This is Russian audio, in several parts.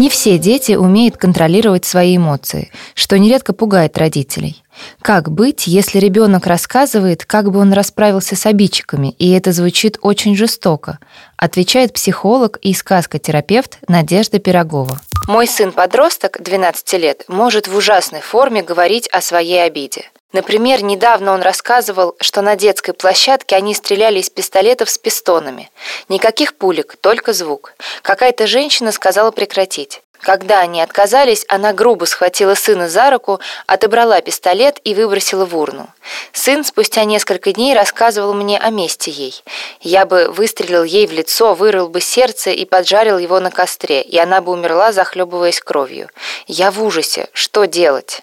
Не все дети умеют контролировать свои эмоции, что нередко пугает родителей. Как быть, если ребенок рассказывает, как бы он расправился с обидчиками, и это звучит очень жестоко? Отвечает психолог и сказкотерапевт Надежда Пирогова. Мой сын-подросток, 12 лет, может в ужасной форме говорить о своей обиде. Например, недавно он рассказывал, что на детской площадке они стреляли из пистолетов с пистонами. Никаких пулек, только звук. Какая-то женщина сказала прекратить. Когда они отказались, она грубо схватила сына за руку, отобрала пистолет и выбросила в урну. Сын спустя несколько дней рассказывал мне о мести ей. Я бы выстрелил ей в лицо, вырыл бы сердце и поджарил его на костре, и она бы умерла, захлебываясь кровью. Я в ужасе. Что делать?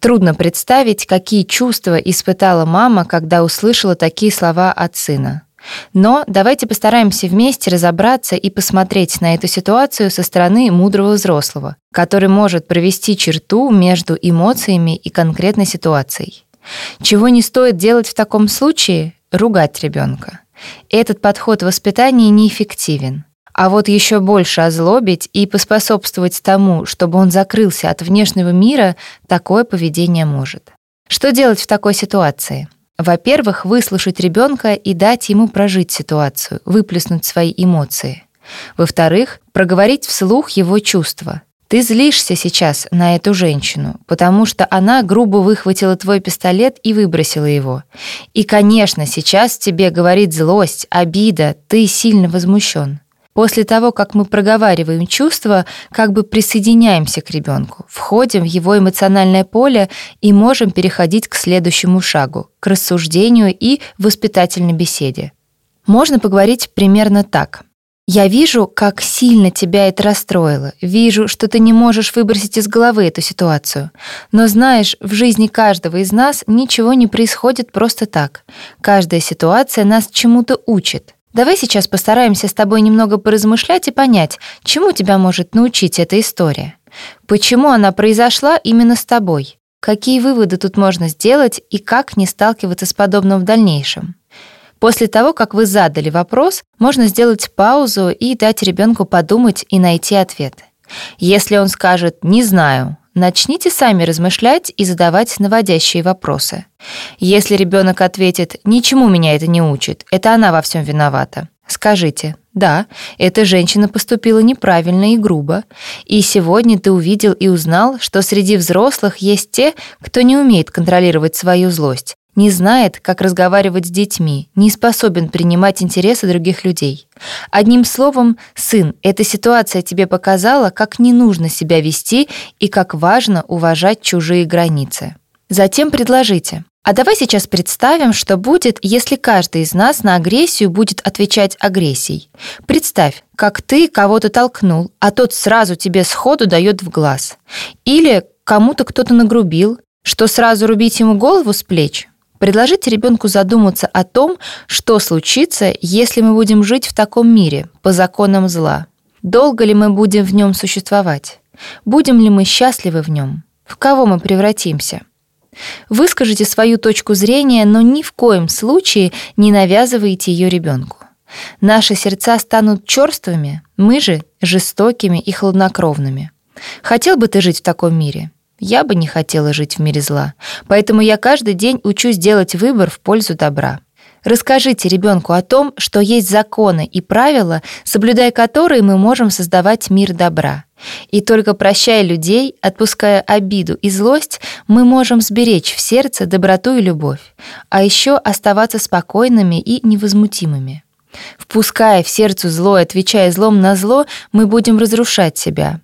Трудно представить, какие чувства испытала мама, когда услышала такие слова от сына. Но давайте постараемся вместе разобраться и посмотреть на эту ситуацию со стороны мудрого взрослого, который может провести черту между эмоциями и конкретной ситуацией. Чего не стоит делать в таком случае? Ругать ребенка. Этот подход в воспитании неэффективен. А вот еще больше озлобить и поспособствовать тому, чтобы он закрылся от внешнего мира, такое поведение может. Что делать в такой ситуации? Во-первых, выслушать ребенка и дать ему прожить ситуацию, выплеснуть свои эмоции. Во-вторых, проговорить вслух его чувства. Ты злишься сейчас на эту женщину, потому что она грубо выхватила твой пистолет и выбросила его. И, конечно, сейчас тебе говорит злость, обида, ты сильно возмущен. После того, как мы проговариваем чувства, как бы присоединяемся к ребенку, входим в его эмоциональное поле и можем переходить к следующему шагу, к рассуждению и воспитательной беседе. Можно поговорить примерно так. Я вижу, как сильно тебя это расстроило. Вижу, что ты не можешь выбросить из головы эту ситуацию. Но знаешь, в жизни каждого из нас ничего не происходит просто так. Каждая ситуация нас чему-то учит. Давай сейчас постараемся с тобой немного поразмышлять и понять, чему тебя может научить эта история. Почему она произошла именно с тобой? Какие выводы тут можно сделать и как не сталкиваться с подобным в дальнейшем? После того, как вы задали вопрос, можно сделать паузу и дать ребенку подумать и найти ответ. Если он скажет «не знаю», Начните сами размышлять и задавать наводящие вопросы. Если ребенок ответит «ничему меня это не учит, это она во всем виновата», скажите «да, эта женщина поступила неправильно и грубо, и сегодня ты увидел и узнал, что среди взрослых есть те, кто не умеет контролировать свою злость, не знает, как разговаривать с детьми, не способен принимать интересы других людей. Одним словом, сын, эта ситуация тебе показала, как не нужно себя вести и как важно уважать чужие границы. Затем предложите. А давай сейчас представим, что будет, если каждый из нас на агрессию будет отвечать агрессией. Представь, как ты кого-то толкнул, а тот сразу тебе сходу дает в глаз. Или кому-то кто-то нагрубил, что сразу рубить ему голову с плеч? Предложите ребенку задуматься о том, что случится, если мы будем жить в таком мире, по законам зла. Долго ли мы будем в нем существовать? Будем ли мы счастливы в нем? В кого мы превратимся? Выскажите свою точку зрения, но ни в коем случае не навязывайте ее ребенку. Наши сердца станут черствыми, мы же жестокими и хладнокровными. Хотел бы ты жить в таком мире? Я бы не хотела жить в мире зла, поэтому я каждый день учусь делать выбор в пользу добра. Расскажите ребенку о том, что есть законы и правила, соблюдая которые мы можем создавать мир добра. И только прощая людей, отпуская обиду и злость, мы можем сберечь в сердце доброту и любовь, а еще оставаться спокойными и невозмутимыми. Впуская в сердце зло и отвечая злом на зло, мы будем разрушать себя,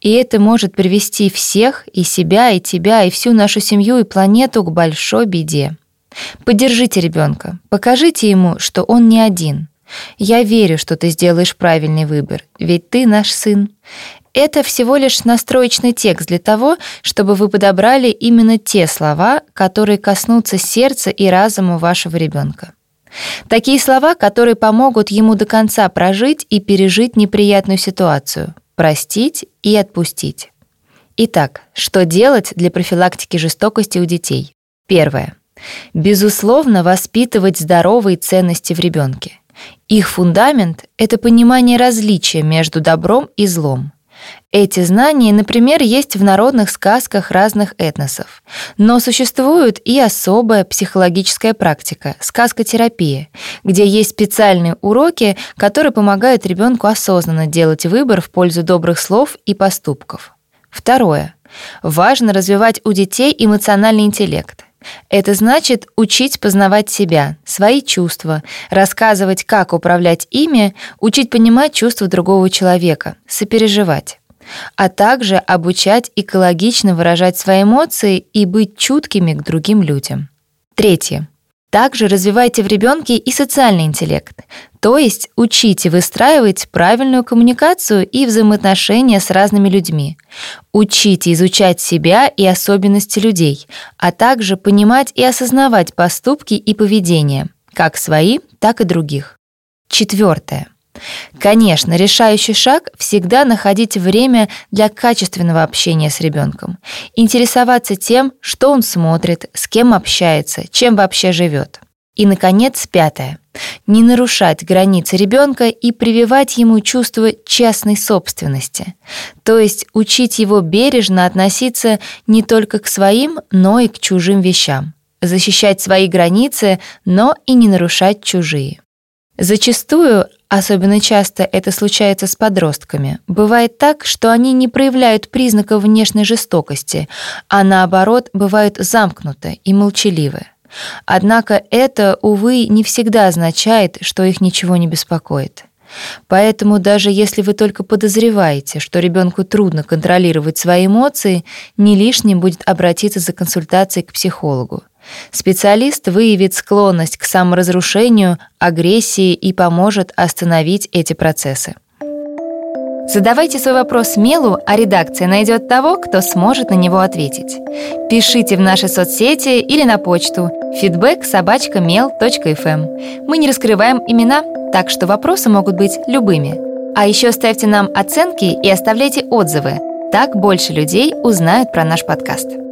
и это может привести всех, и себя, и тебя, и всю нашу семью, и планету к большой беде. Поддержите ребенка, покажите ему, что он не один. Я верю, что ты сделаешь правильный выбор, ведь ты наш сын. это всего лишь настроечный текст для того, чтобы вы подобрали именно те слова, которые коснутся сердца и разума вашего ребенка. Такие слова, которые помогут ему до конца прожить и пережить неприятную ситуацию, простить и отпустить. Итак, что делать для профилактики жестокости у детей? Первое. Безусловно, воспитывать здоровые ценности в ребенке. Их фундамент — это понимание различия между добром и злом. Эти знания, например, есть в народных сказках разных этносов. Но существует и особая психологическая практика — сказкотерапия, где есть специальные уроки, которые помогают ребенку осознанно делать выбор в пользу добрых слов и поступков. Второе. Важно развивать у детей эмоциональный интеллект. Это значит учить познавать себя, свои чувства, рассказывать, как управлять ими, учить понимать чувства другого человека, сопереживать а также обучать экологично выражать свои эмоции и быть чуткими к другим людям. Третье. Также развивайте в ребенке и социальный интеллект, то есть учите выстраивать правильную коммуникацию и взаимоотношения с разными людьми. Учите изучать себя и особенности людей, а также понимать и осознавать поступки и поведение, как свои, так и других. Четвертое. Конечно, решающий шаг всегда находить время для качественного общения с ребенком, интересоваться тем, что он смотрит, с кем общается, чем вообще живет. И, наконец, пятое. Не нарушать границы ребенка и прививать ему чувство частной собственности, то есть учить его бережно относиться не только к своим, но и к чужим вещам, защищать свои границы, но и не нарушать чужие. Зачастую, особенно часто это случается с подростками, бывает так, что они не проявляют признаков внешней жестокости, а наоборот бывают замкнуты и молчаливы. Однако это, увы, не всегда означает, что их ничего не беспокоит. Поэтому даже если вы только подозреваете, что ребенку трудно контролировать свои эмоции, не лишним будет обратиться за консультацией к психологу. Специалист выявит склонность к саморазрушению, агрессии и поможет остановить эти процессы. Задавайте свой вопрос Мелу, а редакция найдет того, кто сможет на него ответить. Пишите в наши соцсети или на почту feedback эм. Мы не раскрываем имена, так что вопросы могут быть любыми. А еще ставьте нам оценки и оставляйте отзывы. Так больше людей узнают про наш подкаст.